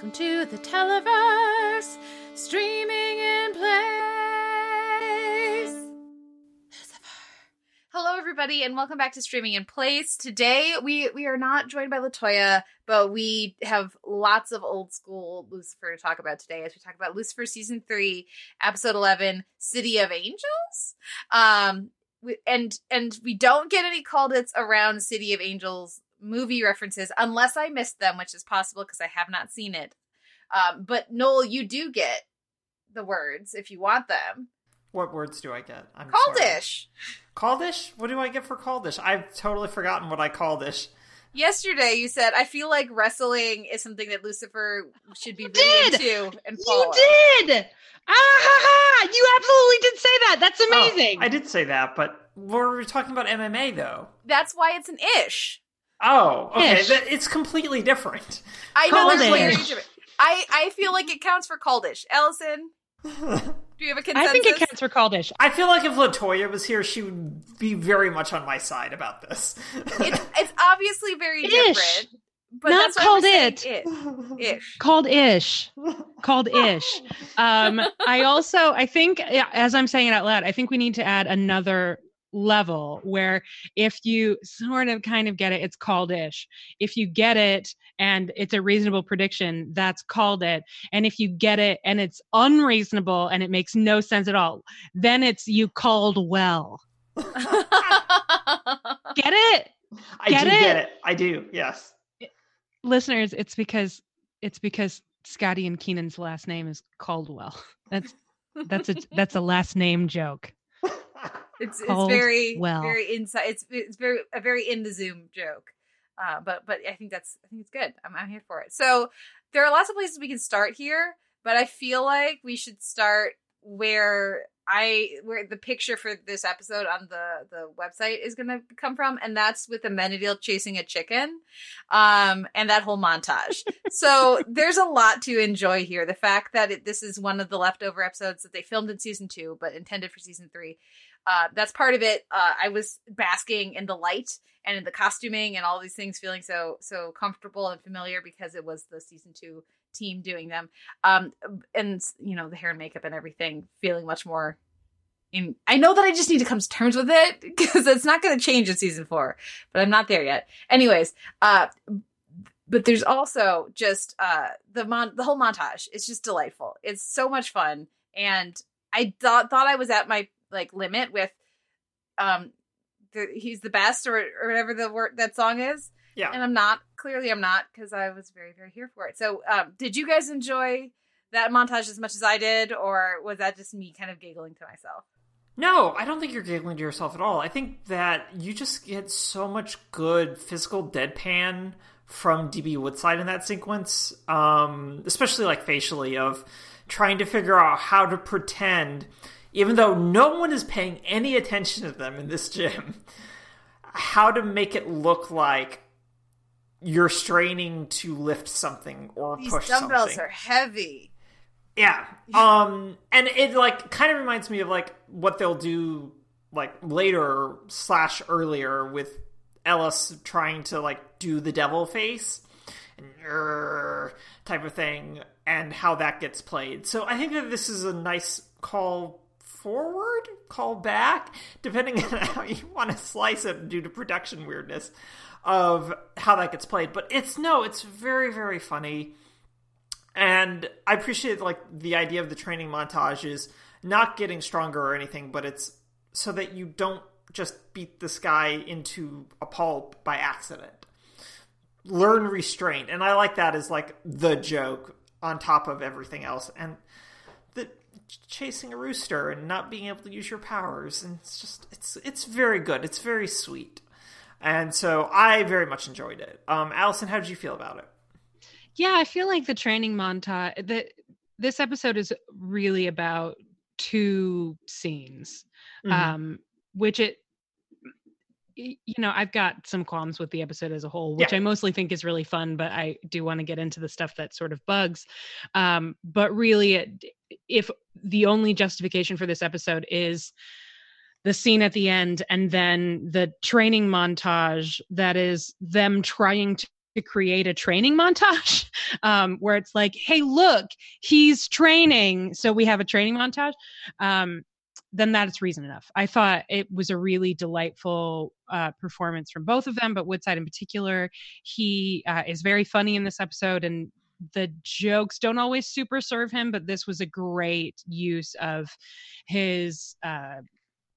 Welcome to the Televerse, streaming in place. Hello, everybody, and welcome back to Streaming in Place. Today, we we are not joined by Latoya, but we have lots of old school Lucifer to talk about today as we talk about Lucifer season three, episode eleven, City of Angels. Um, we, and and we don't get any call it's around City of Angels movie references unless I missed them, which is possible because I have not seen it. Um, but Noel, you do get the words if you want them. What words do I get? I'm Caldish. Sorry. Caldish? What do I get for Caldish? I've totally forgotten what I call Caldish. Yesterday, you said I feel like wrestling is something that Lucifer should be really into and follow. You did. Ah ha ha! You absolutely did say that. That's amazing. Oh, I did say that, but we're talking about MMA though. That's why it's an ish. Oh, okay. That, it's completely different. I know it's very different. I I feel like it counts for Caldish. Allison, do you have a consensus? I think it counts for Caldish. I feel like if Latoya was here, she would be very much on my side about this. it's it's obviously very Ish. different. But Not that's called we're it. Ish. Called ish. Called ish. Um, I also, I think, as I'm saying it out loud, I think we need to add another level where if you sort of kind of get it, it's called ish. If you get it and it's a reasonable prediction, that's called it. And if you get it and it's unreasonable and it makes no sense at all, then it's you called well. Get it? I Get do it? get it. I do. Yes. listeners, it's because it's because Scottie and Keenan's last name is Caldwell. That's that's a that's a last name joke. It's it's very well. very inside. It's it's very a very in the Zoom joke. Uh, but but I think that's I think it's good. I'm I'm here for it. So there are lots of places we can start here, but I feel like we should start where I where the picture for this episode on the the website is going to come from, and that's with Amenadiel chasing a chicken, um, and that whole montage. so there's a lot to enjoy here. The fact that it, this is one of the leftover episodes that they filmed in season two, but intended for season three. Uh, that's part of it. Uh, I was basking in the light and in the costuming and all these things, feeling so so comfortable and familiar because it was the season two team doing them. Um, and you know the hair and makeup and everything, feeling much more. In, I know that I just need to come to terms with it because it's not going to change in season four, but I'm not there yet. Anyways, uh, but there's also just uh the mon the whole montage. It's just delightful. It's so much fun, and I thought thought I was at my like limit with um the, he's the best or or whatever the word that song is Yeah. and i'm not clearly i'm not because i was very very here for it so um did you guys enjoy that montage as much as i did or was that just me kind of giggling to myself No, I don't think you're giggling to yourself at all. I think that you just get so much good physical deadpan from DB Woodside in that sequence, um, especially like facially, of trying to figure out how to pretend, even though no one is paying any attention to them in this gym, how to make it look like you're straining to lift something or these push dumbbells something. are heavy Yeah. Um and it like kind of reminds me of like what they'll do like later slash earlier with Ellis trying to like do the devil face and type of thing and how that gets played. So I think that this is a nice call forward, call back, depending on how you want to slice it due to production weirdness of how that gets played. But it's no, it's very, very funny and I appreciate like the idea of the training montage is not getting stronger or anything, but it's so that you don't just beat this guy into a pulp by accident. Learn restraint, and I like that as like the joke on top of everything else, and chasing a rooster and not being able to use your powers, and it's just it's it's very good. It's very sweet, and so I very much enjoyed it. Um, Allison, how did you feel about it? Yeah, I feel like the training montage that this episode is really about two scenes. Mhm. Um which it you know, I've got some qualms with the episode as a whole, which Yeah. I mostly think is really fun, but I do want to get into the stuff that sort of bugs. Um, but really, it, if the only justification for this episode is the scene at the end and then the training montage that is them trying to to create a training montage um, where it's like, hey, look, he's training. So we have a training montage. Um, then that's reason enough. I thought it was a really delightful uh, performance from both of them, but Woodside in particular, he uh, is very funny in this episode, and the jokes don't always super serve him, but this was a great use of his uh,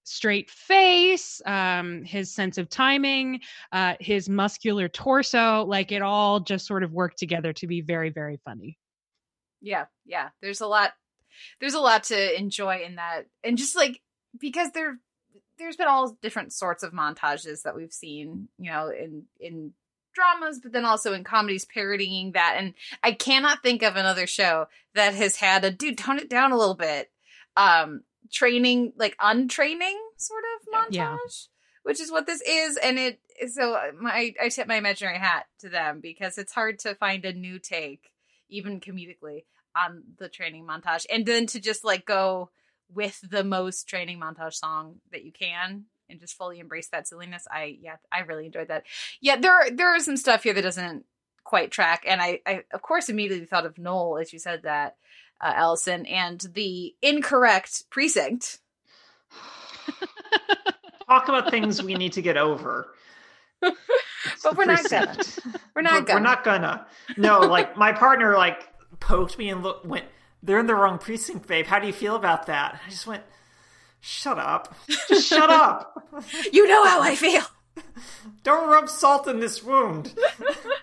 straight face, um, his sense of timing, uh, his muscular torso. Like it all just sort of worked together to be very, very funny. Yeah, yeah. There's a lot. There's a lot to enjoy in that, and just like because there, there's been all different sorts of montages that we've seen, you know, in in dramas, but then also in comedies parodying that. And I cannot think of another show that has had a dude tone it down a little bit. Um training like untraining sort of montage yeah. which is what this is. And it so my i tip my imaginary hat to them because it's hard to find a new take even comedically on the training montage and then to just like go with the most training montage song that you can and just fully embrace that silliness i yeah i really enjoyed that yeah there there is some stuff here that doesn't quite track and i i of course immediately thought of noel as you said that uh, Allison, and the incorrect precinct. Talk about things we need to get over. but we're not gonna. We're not we're, gonna. We're not gonna. No, like my partner like poked me and look went. They're in the wrong precinct, babe. How do you feel about that? I just went. Shut up. Just shut up. you know how I feel. Don't rub salt in this wound.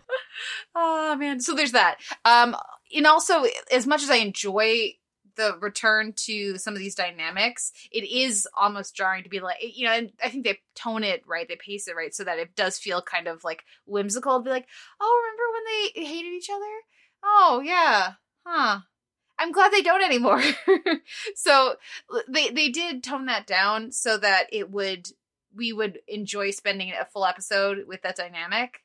oh man. So there's that. Um and also as much as I enjoy the return to some of these dynamics, it is almost jarring to be like, you know, and I think they tone it right, they pace it right so that it does feel kind of like whimsical to be like, oh, remember when they hated each other? Oh, yeah. Huh. I'm glad they don't anymore. so they they did tone that down so that it would we would enjoy spending a full episode with that dynamic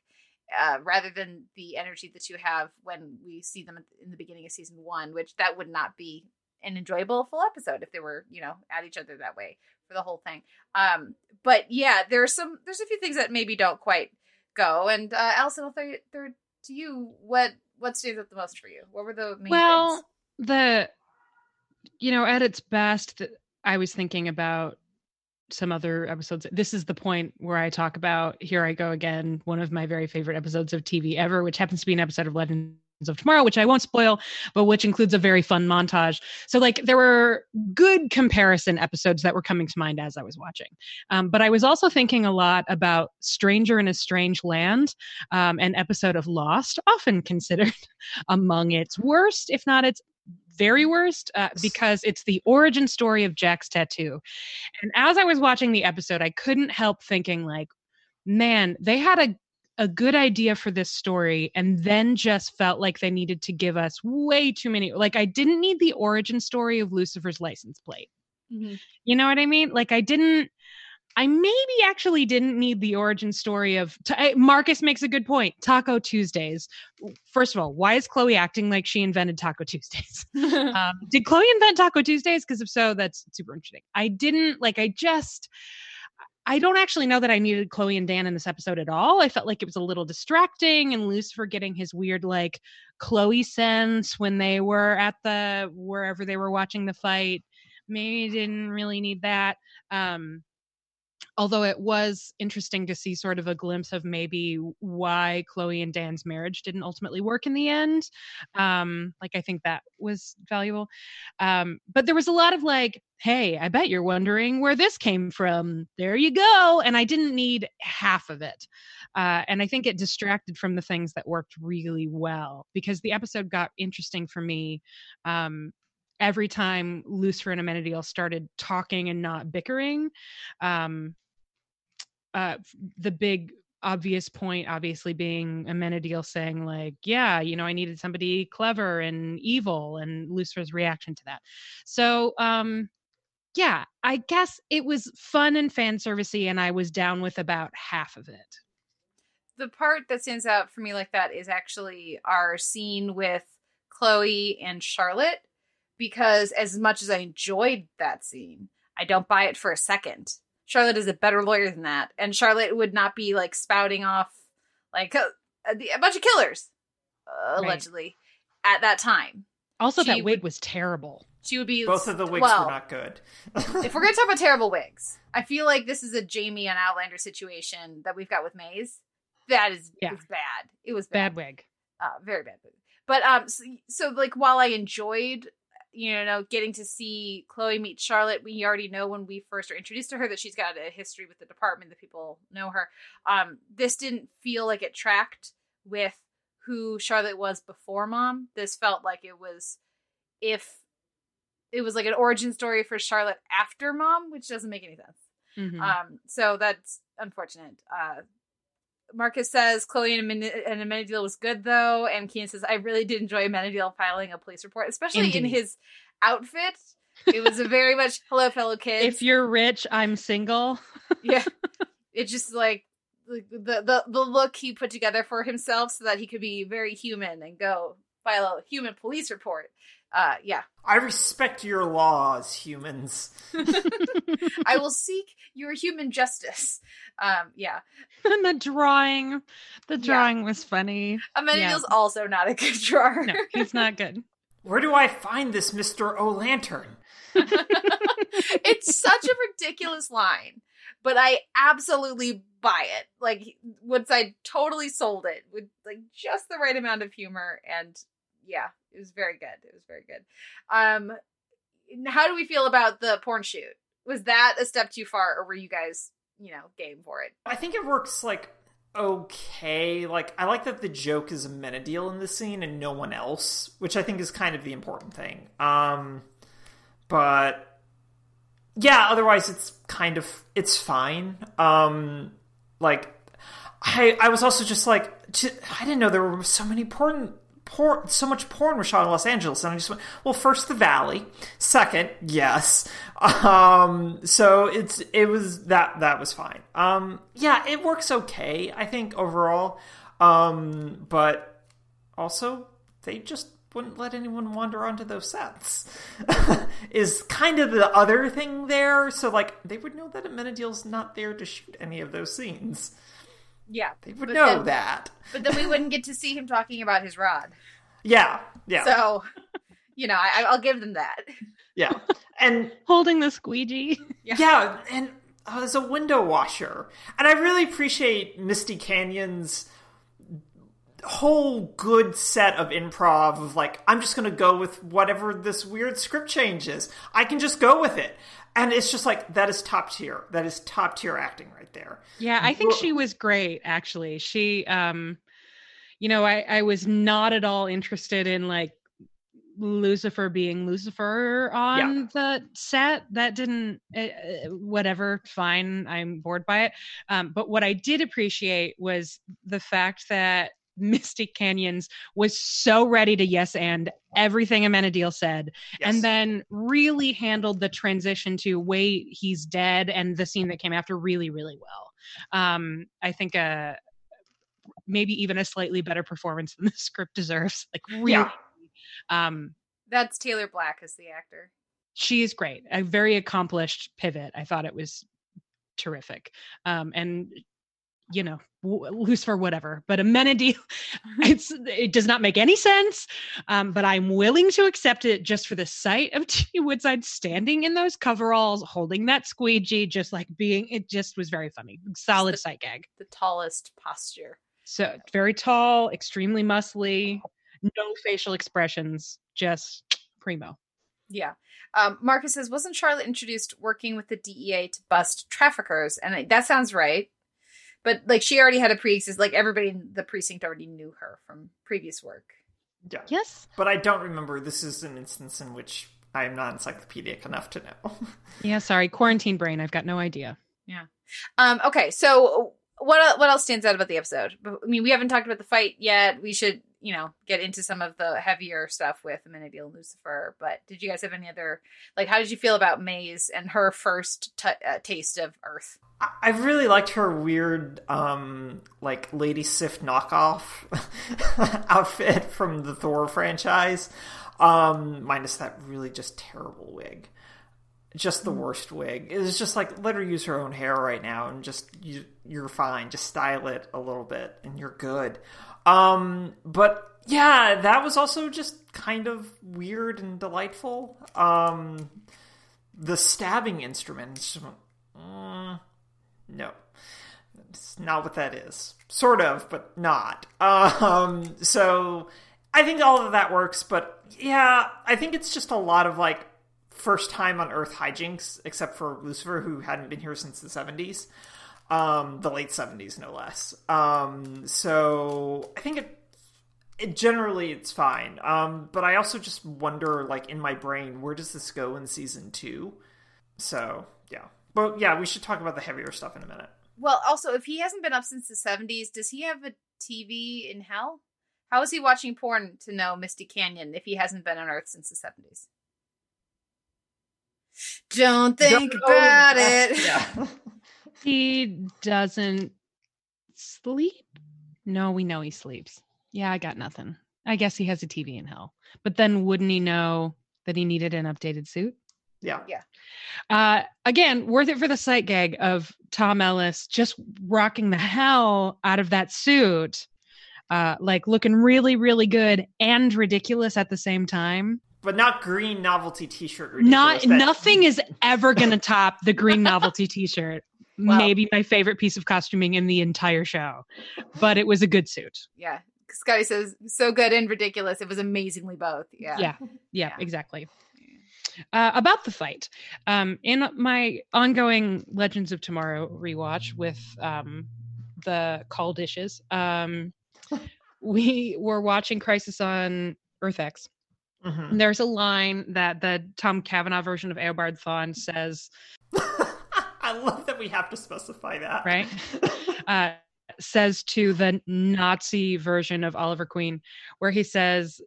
uh, rather than the energy that you have when we see them in the beginning of season one, which that would not be an enjoyable full episode if they were, you know, at each other that way for the whole thing. Um, but yeah, there's some, there's a few things that maybe don't quite go. And uh, Allison, I'll throw, throw to you. What what stands out the most for you? What were the main well, things? the, you know, at its best, I was thinking about some other episodes. This is the point where I talk about Here I Go Again, one of my very favorite episodes of TV ever, which happens to be an episode of Legends of Tomorrow, which I won't spoil, but which includes a very fun montage. So, like, there were good comparison episodes that were coming to mind as I was watching. Um, but I was also thinking a lot about Stranger in a Strange Land, um, an episode of Lost, often considered among its worst, if not its very worst uh, because it's the origin story of Jack's tattoo. And as I was watching the episode, I couldn't help thinking, like, man, they had a a good idea for this story and then just felt like they needed to give us way too many like i didn't need the origin story of lucifer's license plate mm-hmm. you know what i mean like i didn't I maybe actually didn't need the origin story of t- Marcus makes a good point. Taco Tuesdays. First of all, why is Chloe acting like she invented Taco Tuesdays? um, did Chloe invent Taco Tuesdays? Because if so, that's super interesting. I didn't like. I just. I don't actually know that I needed Chloe and Dan in this episode at all. I felt like it was a little distracting and Lucifer getting his weird like Chloe sense when they were at the wherever they were watching the fight. Maybe didn't really need that. Um, although it was interesting to see sort of a glimpse of maybe why Chloe and Dan's marriage didn't ultimately work in the end. Um, like I think that was valuable. Um, but there was a lot of like, hey, I bet you're wondering where this came from. There you go. And I didn't need half of it. Uh, and I think it distracted from the things that worked really well because the episode got interesting for me um, every time Lucifer and Amenadiel started talking and not bickering. Um, uh, the big obvious point obviously being Amenadiel saying like yeah you know i needed somebody clever and evil and lucifer's reaction to that. So um yeah i guess it was fun and fan servicey and i was down with about half of it. The part that stands out for me like that is actually our scene with chloe and charlotte because as much as i enjoyed that scene i don't buy it for a second Charlotte is a better lawyer than that, and Charlotte would not be like spouting off like uh, a, a bunch of killers, uh, Right. allegedly, at that time. Also, She that wig would- was terrible. She would be Both of the wigs well, were not good. if we're gonna talk about terrible wigs, I feel like this is a Jamie and Outlander situation that we've got with Maze. That is Yeah. it's bad. It was bad, Bad wig. uh, very bad. movie. But um, so, so like while I enjoyed, you know, getting to see Chloe meet Charlotte, we already know when we first are introduced to her that she's got a history with the department. That people know her. Um, this didn't feel like it tracked with who Charlotte was before Mom. This felt like it was if it was like an origin story for Charlotte after Mom, which doesn't make any sense. Mhm. Um, so that's unfortunate. Uh, Marcus says Chloe and, Amen- and Amenadiel was good though, and Keenan says I really did enjoy Amenadiel filing a police report, especially in his outfit. It was a very much hello fellow kids. if you're rich, I'm single. yeah, it's just like like, the the the look he put together for himself so that he could be very human and go file a human police report. Uh, yeah, I respect your laws, humans. I will seek your human justice. Um, yeah, and the drawing, the Yeah. drawing was funny. Amenadiel's also not a good drawer. No, he's not good. Where do I find this Mr. O'Lantern? it's such a ridiculous line, but I absolutely buy it. Like once I totally sold it with like just the right amount of humor and yeah, it was very good. It was very good. Um how do we feel about the porn shoot? Was that a step too far or were you guys, you know, game for it? I think it works like okay. Like I like that the joke is Amenadiel in this scene and no one else, which I think is kind of the important thing. Um but yeah, otherwise it's kind of it's fine. Um like I I was also just like I didn't know there were so many porn porn so much porn was shot in Los Angeles and I just went well first the valley second yes. Um so it's it was that that was fine. Um yeah it works okay I think overall. Um but also they just wouldn't let anyone wander onto those sets is kind of the other thing there. So like they would know that Amenadiel's not there to shoot any of those scenes Yeah. they would But know then- that But then we wouldn't get to see him talking about his rod. yeah yeah So, you know, I, I'll give them that. yeah and Holding the squeegee. yeah, and uh, as a window washer and i really appreciate misty canyon's whole good set of improv of like i'm just gonna go with whatever this weird script change is i can just go with it and it's just like that is top tier that is top tier acting right there Yeah, I think she was great actually. She um you know, I I was not at all interested in like Lucifer being Lucifer on the set. That didn't uh, uh, whatever, fine. I'm bored by it. Um but what I did appreciate was the fact that Mystic Canyons was so ready to yes and everything Amenadiel said Yes. and then really handled the transition to wait he's dead and the scene that came after really really well um i think uh maybe even a slightly better performance than the script deserves like really Yeah. um That's Taylor Black as the actor. she is great a very accomplished pivot i thought it was terrific um and you know w- for whatever but amenity it's it does not make any sense um but i'm willing to accept it just for the sight of t woodside standing in those coveralls holding that squeegee just like being it just was very funny solid the- sight gag The tallest posture. so very tall extremely muscly no facial expressions just primo Yeah. Um, Marcus says, wasn't Charlotte introduced working with the DEA to bust traffickers? And that sounds right. But like she already had a pre like everybody in the precinct already knew her from previous work. yeah yes but i don't remember this is an instance in which i am not encyclopedic enough to know yeah sorry quarantine brain i've got no idea Yeah. Um, okay, so what what else stands out about the episode? I mean, we haven't talked about the fight yet. We should, you know, get into some of the heavier stuff with and Lucifer. But did you guys have any other like? How did you feel about Maze and her first t- uh, taste of Earth? I- I really liked her weird, um, like Lady Sif knockoff outfit from the Thor franchise, um, minus that really just terrible wig, just the worst wig. It was just like let her use her own hair right now, and just you, you're fine. Just style it a little bit, and you're good. Um, but yeah, that was also just kind of weird and delightful. Um, the stabbing instrument, uh, no, it's not what that is. Sort of, but not. Um, so I think all of that works, but yeah, I think it's just a lot of like first time on Earth hijinks, except for Lucifer, who hadn't been here since the 70s. Um, the late 70s, no less. Um, so I think it, it generally it's fine. Um, but I also just wonder, like, in my brain, where does this go in season two? So, yeah. But yeah, we should talk about the heavier stuff in a minute. Well, also, if he hasn't been up since the 70s, does he have a TV in hell? How is he watching porn to know Misty Canyon if he hasn't been on Earth since the 70s? Don't think Don't about it. Yeah. he doesn't sleep? No, we know he sleeps. Yeah, I got nothing. I guess he has a TV in hell. But then wouldn't he know that he needed an updated suit? Yeah. Yeah. Uh, again, worth it for the sight gag of Tom Ellis just rocking the hell out of that suit. Uh, like looking really, really good and ridiculous at the same time but not green novelty t-shirt. Not that- nothing is ever going to top the green novelty t-shirt. Well, Maybe my favorite piece of costuming in the entire show, but it was a good suit. Yeah, Scottie says so good and ridiculous. It was amazingly both. Yeah, yeah, yeah, yeah. exactly. Uh, about the fight, um, in my ongoing Legends of Tomorrow rewatch with um, the call dishes, um, we were watching Crisis on Earth X Mm-hmm. There's a line that the Tom Cavanagh version of Eobard Thawne says. I love that we have to specify that. Right. uh, says to the Nazi version of Oliver Queen, where he says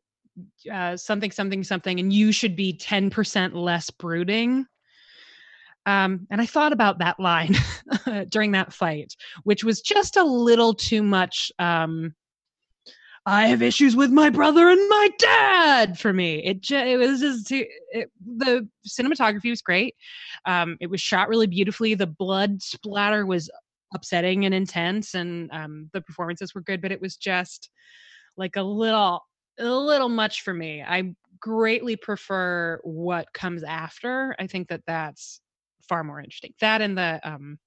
uh, something, something, something, and you should be 10% less brooding. Um, and I thought about that line during that fight, which was just a little too much um, I have issues with my brother and my dad for me. It just, it was just it, the cinematography was great. Um, it was shot really beautifully. The blood splatter was upsetting and intense, and um, the performances were good. But it was just like a little a little much for me. I greatly prefer what comes after. I think that that's far more interesting. That and the um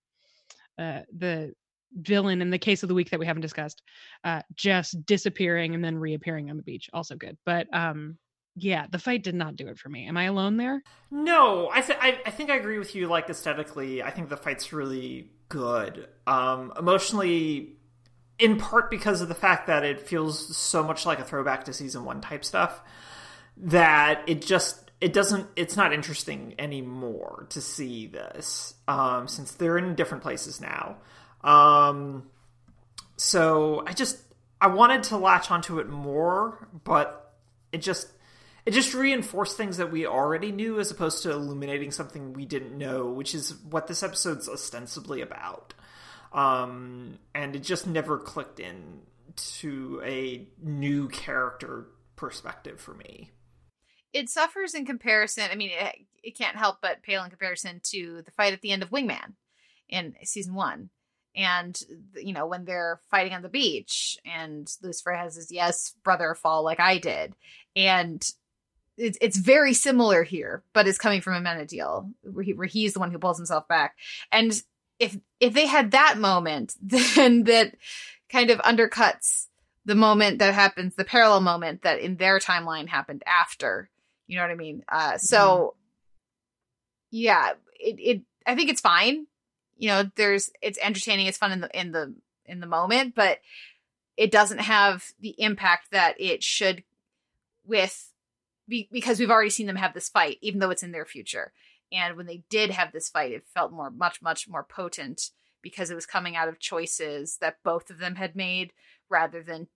uh the villain in the case of the week that we haven't discussed uh just disappearing and then reappearing on the beach also good. But um yeah the fight did not do it for me. Am i alone there? No i th- I, I think i agree with you like aesthetically i think the fight's really good. Um emotionally in part because of the fact that it feels so much like a throwback to season one type stuff that it just it doesn't it's not interesting anymore to see this um since they're in different places now um, so I just I wanted to latch onto it more, but it just it just reinforced things that we already knew as opposed to illuminating something we didn't know, which is what this episode's ostensibly about. Um, and it just never clicked in to a new character perspective for me. It suffers in comparison. I mean, it, it can't help but pale in comparison to the fight at the end of Wingman in season one and you know when they're fighting on the beach and lucifer has his yes brother fall like i did. And it's, it's very similar here but it's coming from Amenadiel where, he, where he's the one who pulls himself back. And if if they had that moment then that kind of undercuts the moment that happens the parallel moment that in their timeline happened after you know what i mean? Uh so mm-hmm. yeah it, it i think it's fine you know there's it's entertaining it's fun in the in the in the moment but it doesn't have the impact that it should with be, because we've already seen them have this fight even though it's in their future. And when they did have this fight it felt more much much more potent because it was coming out of choices that both of them had made rather than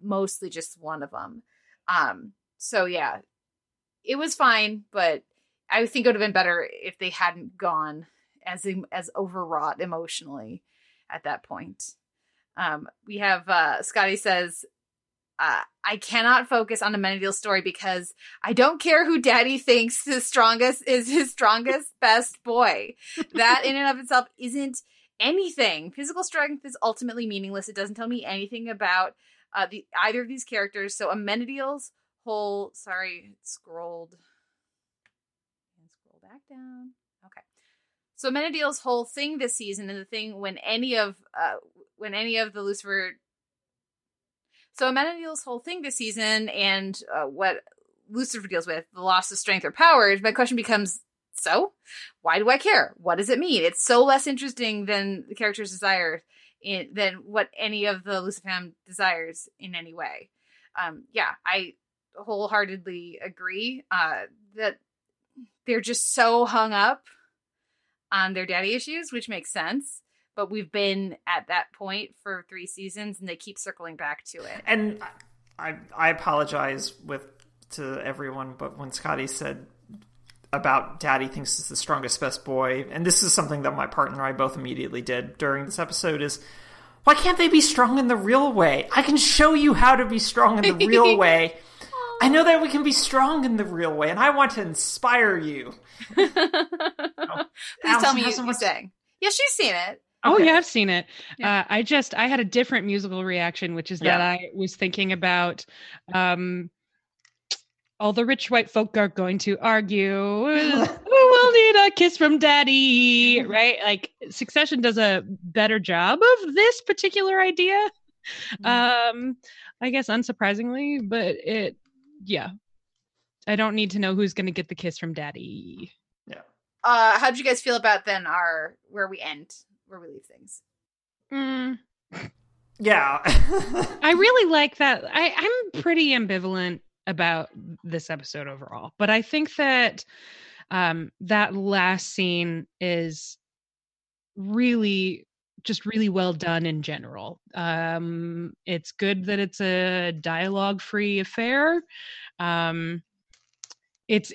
mostly just one of them um so yeah it was fine but i think it would have been better if they hadn't gone as as overwrought emotionally at that point. Um, we have uh, Scottie says, uh, "I cannot focus on a Amenadiel's story because I don't care who Daddy thinks his strongest is his strongest best boy. That in and of itself isn't anything. Physical strength is ultimately meaningless. It doesn't tell me anything about." uh, the either of these characters. So Amenadiel's whole sorry, scrolled scroll back down. So Amenadiel's whole thing this season and the thing when any of uh when any of the Lucifer so Amenadiel's whole thing this season and uh, what Lucifer deals with, the loss of strength or powers, my question becomes so why do I care? What does it mean? It's so less interesting than the character's desire in than what any of the Lucifam desires in any way. Um, yeah, I wholeheartedly agree uh, that they're just so hung up on their daddy issues, which makes sense. But we've been at that point for three seasons, and they keep circling back to it. And I I apologize with to everyone, but when Scottie said about daddy thinks is the strongest best boy and this is something that my partner and i both immediately did during this episode is why can't they be strong in the real way i can show you how to be strong in the real way i know that we can be strong in the real way and i want to inspire you Please tell me you, you're saying. Yeah, she's seen it. Oh yeah, I've seen it. Yeah. Uh, I just I had a different musical reaction, which is that I was thinking about um, all the rich white folk are going to argue. Who will need a kiss from daddy? Right? Like Succession does a better job of this particular idea. Um, I guess unsurprisingly, but it, yeah. I don't need to know who's going to get the kiss from daddy. Yeah. Uh, how did you guys feel about then our where we end, where we leave things? Mm. yeah I really like that. I, I'm pretty ambivalent about this episode overall, but I think that um, that last scene is really just really well done in general. Um, it's good that it's a dialogue free affair. Um, it's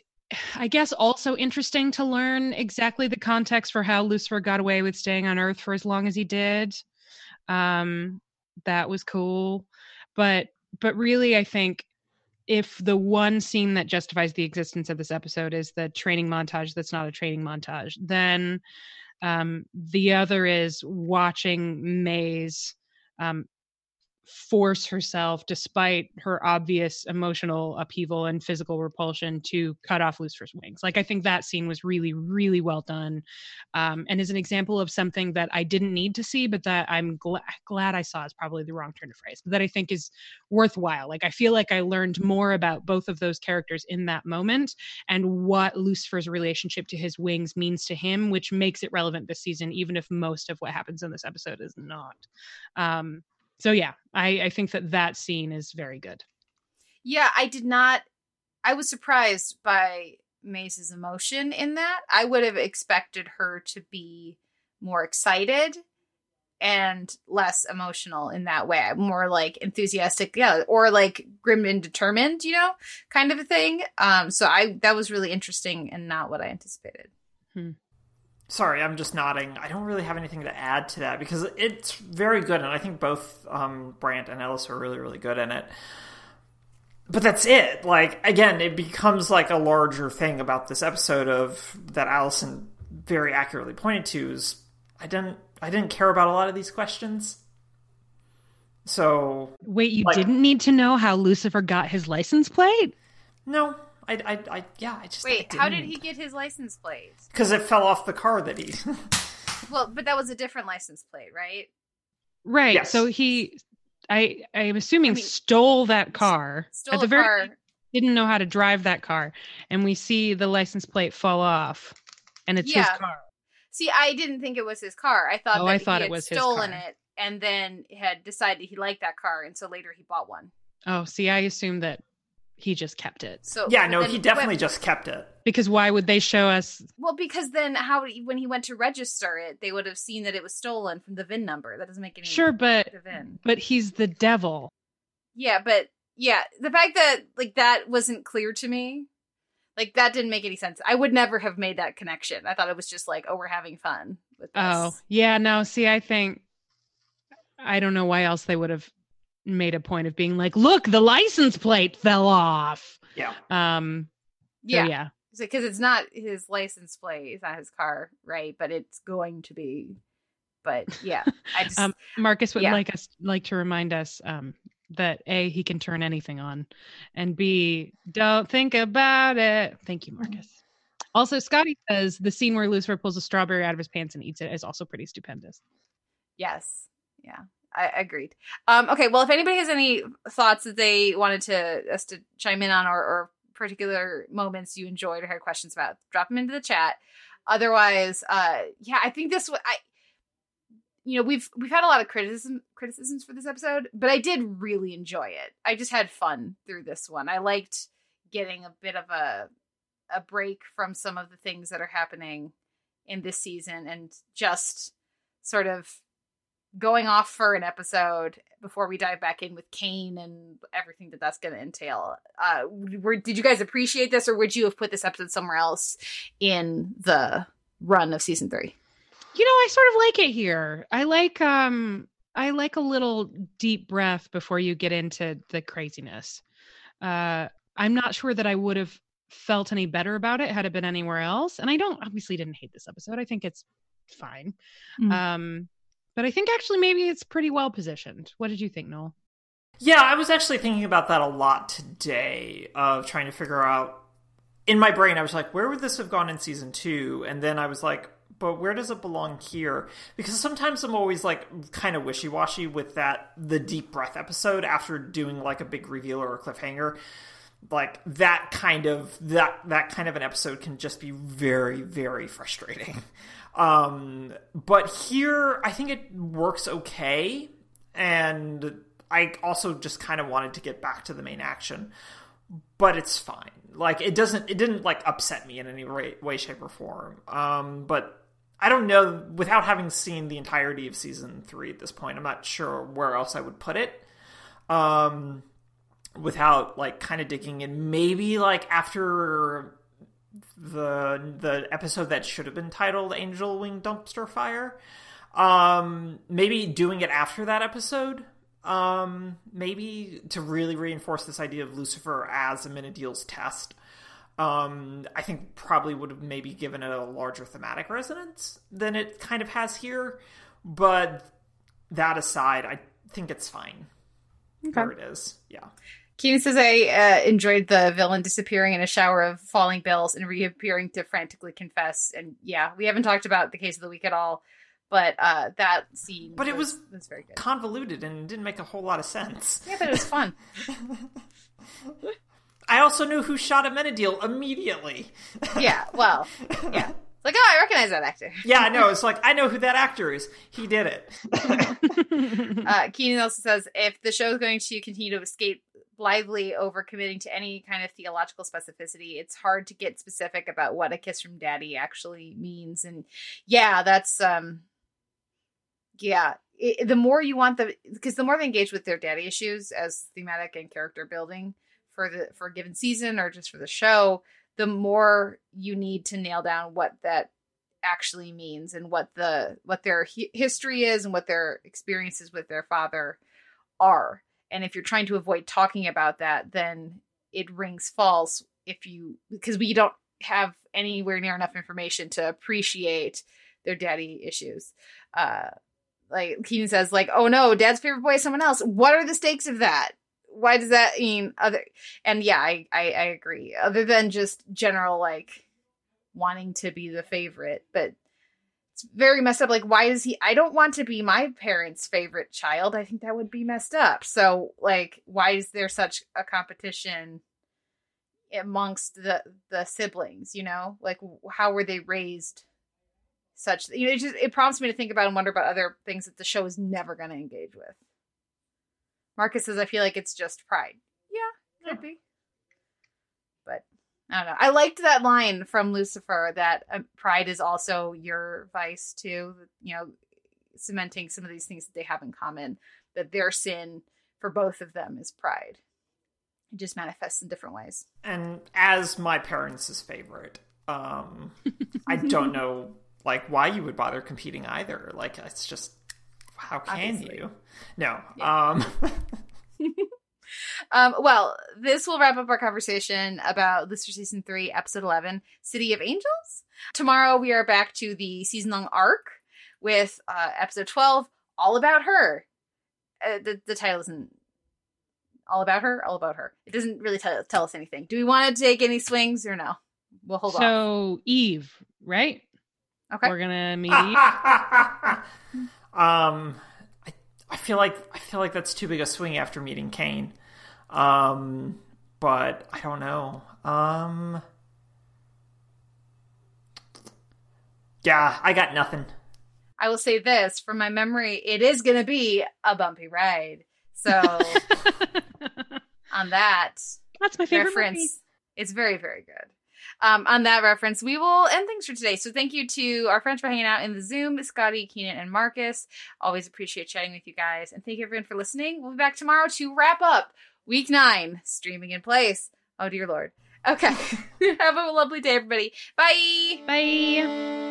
I guess also interesting to learn exactly the context for how Lucifer got away with staying on Earth for as long as he did. Um, that was cool, but but really, I think if the one scene that justifies the existence of this episode is the training montage that's not a training montage, then um, the other is watching Maze um, force herself, despite her obvious emotional upheaval and physical repulsion, to cut off Lucifer's wings. Like I think that scene was really, really well done, um, and is an example of something that I didn't need to see, but that I'm gla- glad I saw. Is probably the wrong turn of phrase, but that I think is worthwhile. Like I feel like I learned more about both of those characters in that moment and what Lucifer's relationship to his wings means to him, which makes it relevant this season, even if most of what happens in this episode is not. Um, so yeah, I, I think that that scene is very good. Yeah, I did not. I was surprised by Maze's emotion in that. I would have expected her to be more excited and less emotional in that way. More like enthusiastic, yeah, or like grim and determined, you know, kind of a thing. Um, so I that was really interesting and not what I anticipated. Sorry, I'm just nodding. I don't really have anything to add to that because it's very good, and I think both um, Brandt and Ellis are really, really good in it. But that's it. Like again, it becomes like a larger thing about this episode of that Allison very accurately pointed to is I didn't I didn't care about a lot of these questions. So Wait, you Like- didn't need to know how Lucifer got his license plate? no, I I, I yeah, I just Wait, how did he get his license plate? Because it fell off the car that he. Well, but that was a different license plate, right? Right. Yes. So he, I, I'm assuming I mean, stole that car. Stole At the a very car. didn't know how to drive that car, and we see the license plate fall off, and it's his car. See, I didn't think it was his car. I thought Oh, that I thought he it had was stolen it and then had decided he liked that car, and so later he bought one. Oh, see, I assumed that he just kept it So yeah, no, then he definitely went- just kept it. because why would they show us? well because then how when he went to register it, they would have seen that it was stolen from the VIN number. That doesn't make any Sure, but VIN. but he's the devil. Yeah, but yeah, the fact that like that wasn't clear to me, like that didn't make any sense. I would never have made that connection. I thought it was just like, oh, we're having fun with this. Oh, yeah, no. See, I think I don't know why else they would have made a point of being like, look, the license plate fell off. Yeah. Um. so yeah, yeah. because it's not his license plate, it's not his car, right? But it's going to be. But yeah, I just Um, Marcus would Yeah. like us like to remind us um, that A, he can turn anything on, and B, don't think about it. Thank you, Marcus. Also, Scottie says the scene where Lucifer pulls a strawberry out of his pants and eats it is also pretty stupendous. Yes. Yeah. I agreed. Um, okay, well, if anybody has any thoughts that they wanted to us to chime in on, or, or particular moments you enjoyed or had questions about, drop them into the chat. Otherwise, uh, yeah, I think this. I, you know, we've we've had a lot of criticism criticisms for this episode, but I did really enjoy it. I just had fun through this one. I liked getting a bit of a a break from some of the things that are happening in this season and just sort of going off for an episode before we dive back in with Cain and everything that that's going to entail. Uh, were, did you guys appreciate this, or would you have put this episode somewhere else in the run of season three? You know, I sort of like it here. I like um, I like a little deep breath before you get into the craziness. Uh, I'm not sure that I would have felt any better about it had it been anywhere else. And I don't obviously didn't hate this episode. I think it's fine. Mm. Um, but I think actually maybe it's pretty well positioned. What did you think, Noel? Yeah, I was actually thinking about that a lot today of trying to figure out in my brain I was like, where would this have gone in season 2? And then I was like, but where does it belong here? Because sometimes I'm always like kind of wishy washy with that the deep breath episode after doing like a big reveal or a cliffhanger. Like that kind of that that kind of an episode can just be very very frustrating. Um, but here, I think it works okay, and I also just kind of wanted to get back to the main action, but it's fine. Like it doesn't, it didn't like upset me in any way, shape, or form. Um, but I don't know. Without having seen the entirety of season three at this point, I'm not sure where else I would put it. Um, without like kind of digging in, maybe like after the the episode that should have been titled Angel Wing Dumpster Fire. Um, maybe doing it after that episode. Um, maybe to really reinforce this idea of Lucifer as a Amenadiel's test. Um, I think probably would have maybe given it a larger thematic resonance than it kind of has here. But that aside, I think it's fine. Okay. Where it is, yeah. Keenan says I uh, enjoyed the villain disappearing in a shower of falling bills and reappearing to frantically confess. And yeah, we haven't talked about the case of the week at all, but uh, that scene. But was, it was, was very good. convoluted and didn't make a whole lot of sense. Yeah, but it was fun. I also knew who shot Amenadiel immediately. yeah, well, yeah. It's like, oh, I recognize that actor. yeah, I know. It's like, I know who that actor is. He did it. uh, Keenan also says if the show is going to continue to escape blithely over committing to any kind of theological specificity, it's hard to get specific about what a kiss from daddy actually means. And yeah, that's, um, yeah, it, the more you want the, because the more they engage with their daddy issues as thematic and character building for the, for a given season or just for the show, the more you need to nail down what that actually means and what the what their hi- history is and what their experiences with their father are and if you're trying to avoid talking about that then it rings false if you because we don't have anywhere near enough information to appreciate their daddy issues. Uh like Keenan says like oh no dad's favorite boy is someone else. What are the stakes of that? Why does that mean other and yeah I, I i agree. Other than just general like wanting to be the favorite but it's very messed up like why is he i don't want to be my parents favorite child i think that would be messed up so like why is there such a competition amongst the the siblings you know like how were they raised such you know it just it prompts me to think about and wonder about other things that the show is never going to engage with Marcus says, I feel like it's just pride. Yeah, could yeah. be. But I don't know. I liked that line from Lucifer that um, pride is also your vice too. You know, cementing some of these things that they have in common. That their sin for both of them is pride. It just manifests in different ways. And as my parents' favorite, um, I don't know like why you would bother competing either. Like it's just how can Obviously. you? No. Yeah. Um Um, well, this will wrap up our conversation about Lucifer season three, episode eleven, City of Angels. Tomorrow we are back to the season long arc with uh, episode twelve, all about her. Uh, the the title isn't all about her, all about her. It doesn't really tell, tell us anything. Do we want to take any swings or no? We'll hold so, off. So Eve, right? Okay. We're gonna meet Eve. um, I, I feel like I feel like that's too big a swing after meeting Cain. Um, but I don't know. Um, yeah, I got nothing. I will say this from my memory, it is going to be a bumpy ride. So on that, that's my favorite reference. Movie. It's very, very good. Um, on that reference, we will end things for today. So thank you to our friends for hanging out in the Zoom, Scottie, Keenan, and Marcus. Always appreciate chatting with you guys. And thank you everyone for listening. We'll be back tomorrow to wrap up week nine, streaming in place. Oh dear lord. Okay. Have a lovely day, everybody. Bye. Bye.